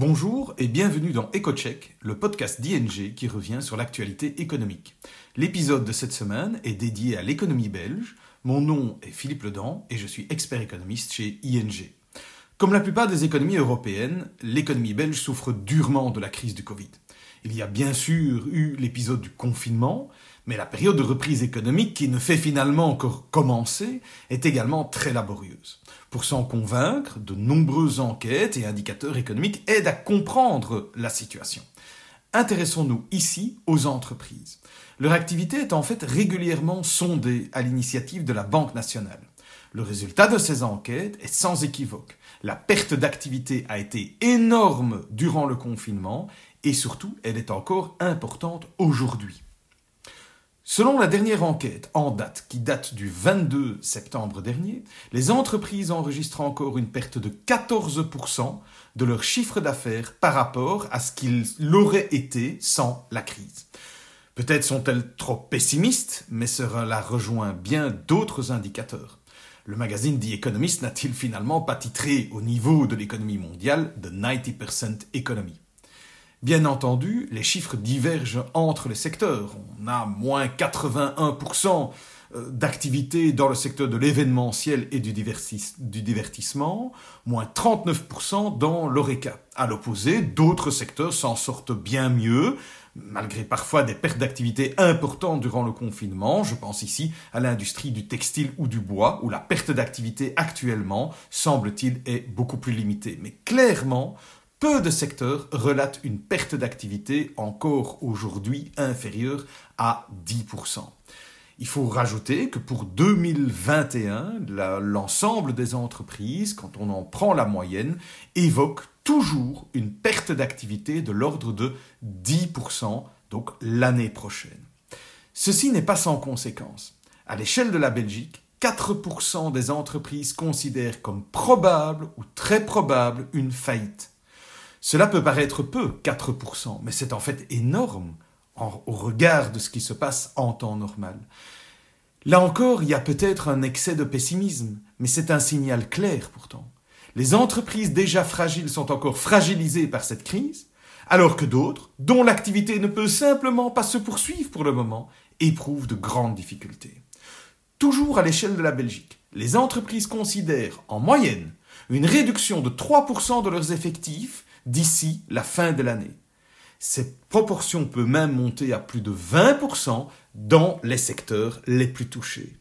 Bonjour et bienvenue dans EcoCheck, le podcast d'ING qui revient sur l'actualité économique. L'épisode de cette semaine est dédié à l'économie belge. Mon nom est Philippe Ledan et je suis expert économiste chez ING. Comme la plupart des économies européennes, l'économie belge souffre durement de la crise du Covid. Il y a bien sûr eu l'épisode du confinement, mais la période de reprise économique, qui ne fait finalement encore commencer, est également très laborieuse. Pour s'en convaincre, de nombreuses enquêtes et indicateurs économiques aident à comprendre la situation. Intéressons-nous ici aux entreprises. Leur activité est en fait régulièrement sondée à l'initiative de la Banque nationale. Le résultat de ces enquêtes est sans équivoque. La perte d'activité a été énorme durant le confinement et surtout elle est encore importante aujourd'hui. Selon la dernière enquête en date, qui date du 22 septembre dernier, les entreprises enregistrent encore une perte de 14% de leur chiffre d'affaires par rapport à ce qu'il l'aurait été sans la crise. Peut-être sont-elles trop pessimistes, mais cela rejoint bien d'autres indicateurs. Le magazine The Economist n'a-t-il finalement pas titré au niveau de l'économie mondiale de 90% Economy? Bien entendu, les chiffres divergent entre les secteurs. On a moins 81% euh, d'activité dans le secteur de l'événementiel et du, divertissement, moins 39% dans l'ORECA. À l'opposé, d'autres secteurs s'en sortent bien mieux, malgré parfois des pertes d'activité importantes durant le confinement. Je pense ici à l'industrie du textile ou du bois, où la perte d'activité actuellement, semble-t-il, est beaucoup plus limitée. Mais clairement, peu de secteurs relatent une perte d'activité encore aujourd'hui inférieure à 10%. Il faut rajouter que pour 2021, l'ensemble des entreprises, quand on en prend la moyenne, évoquent toujours une perte d'activité de l'ordre de 10%, donc l'année prochaine. Ceci n'est pas sans conséquence. À l'échelle de la Belgique, 4% des entreprises considèrent comme probable ou très probable une faillite. Cela peut paraître peu, 4%, mais c'est en fait énorme au regard de ce qui se passe en temps normal. Là encore, il y a peut-être un excès de pessimisme, mais c'est un signal clair pourtant. Les entreprises déjà fragiles sont encore fragilisées par cette crise, alors que d'autres, dont l'activité ne peut simplement pas se poursuivre pour le moment, éprouvent de grandes difficultés. Toujours à l'échelle de la Belgique, les entreprises considèrent en moyenne une réduction de 3% de leurs effectifs d'ici la fin de l'année. Cette proportion peut même monter à plus de 20% dans les secteurs les plus touchés.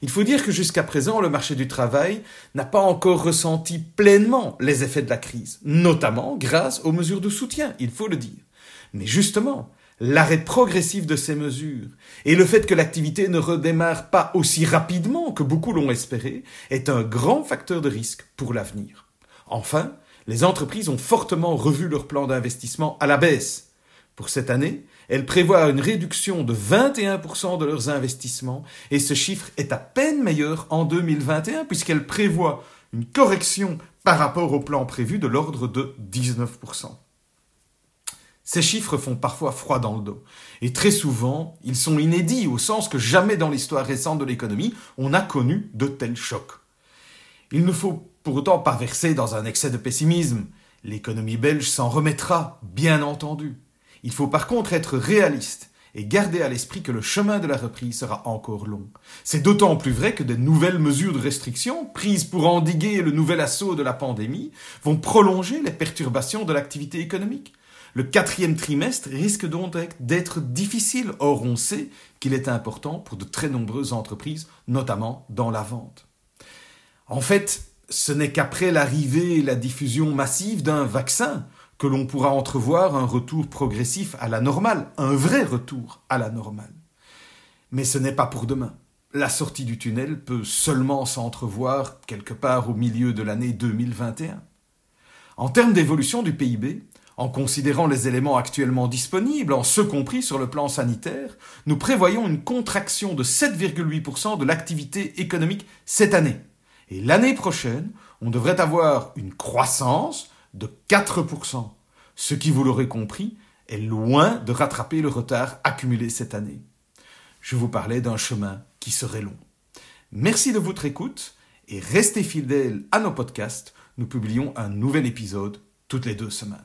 Il faut dire que jusqu'à présent, le marché du travail n'a pas encore ressenti pleinement les effets de la crise, notamment grâce aux mesures de soutien, il faut le dire. Mais justement, l'arrêt progressif de ces mesures et le fait que l'activité ne redémarre pas aussi rapidement que beaucoup l'ont espéré est un grand facteur de risque pour l'avenir. Enfin, les entreprises ont fortement revu leur plan d'investissement à la baisse. Pour cette année, elles prévoient une réduction de 21% de leurs investissements et ce chiffre est à peine meilleur en 2021 puisqu'elles prévoient une correction par rapport au plan prévu de l'ordre de 19%. Ces chiffres font parfois froid dans le dos. Et très souvent, ils sont inédits au sens que jamais dans l'histoire récente de l'économie, on n'a connu de tels chocs. Il ne faut pour autant pas verser dans un excès de pessimisme. L'économie belge s'en remettra, bien entendu. Il faut par contre être réaliste et garder à l'esprit que le chemin de la reprise sera encore long. C'est d'autant plus vrai que de nouvelles mesures de restriction, prises pour endiguer le nouvel assaut de la pandémie, vont prolonger les perturbations de l'activité économique. Le quatrième trimestre risque donc d'être difficile, or on sait qu'il est important pour de très nombreuses entreprises, notamment dans la vente. En fait, ce n'est qu'après l'arrivée et la diffusion massive d'un vaccin que l'on pourra entrevoir un retour progressif à la normale, un vrai retour à la normale. Mais ce n'est pas pour demain. La sortie du tunnel peut seulement s'entrevoir quelque part au milieu de l'année 2021. En termes d'évolution du PIB, en considérant les éléments actuellement disponibles, en ce compris sur le plan sanitaire, nous prévoyons une contraction de 7,8% de l'activité économique cette année, et l'année prochaine, on devrait avoir une croissance de 4%, ce qui, vous l'aurez compris, est loin de rattraper le retard accumulé cette année. Je vous parlais d'un chemin qui serait long. Merci de votre écoute et restez fidèles à nos podcasts. Nous publions un nouvel épisode toutes les deux semaines.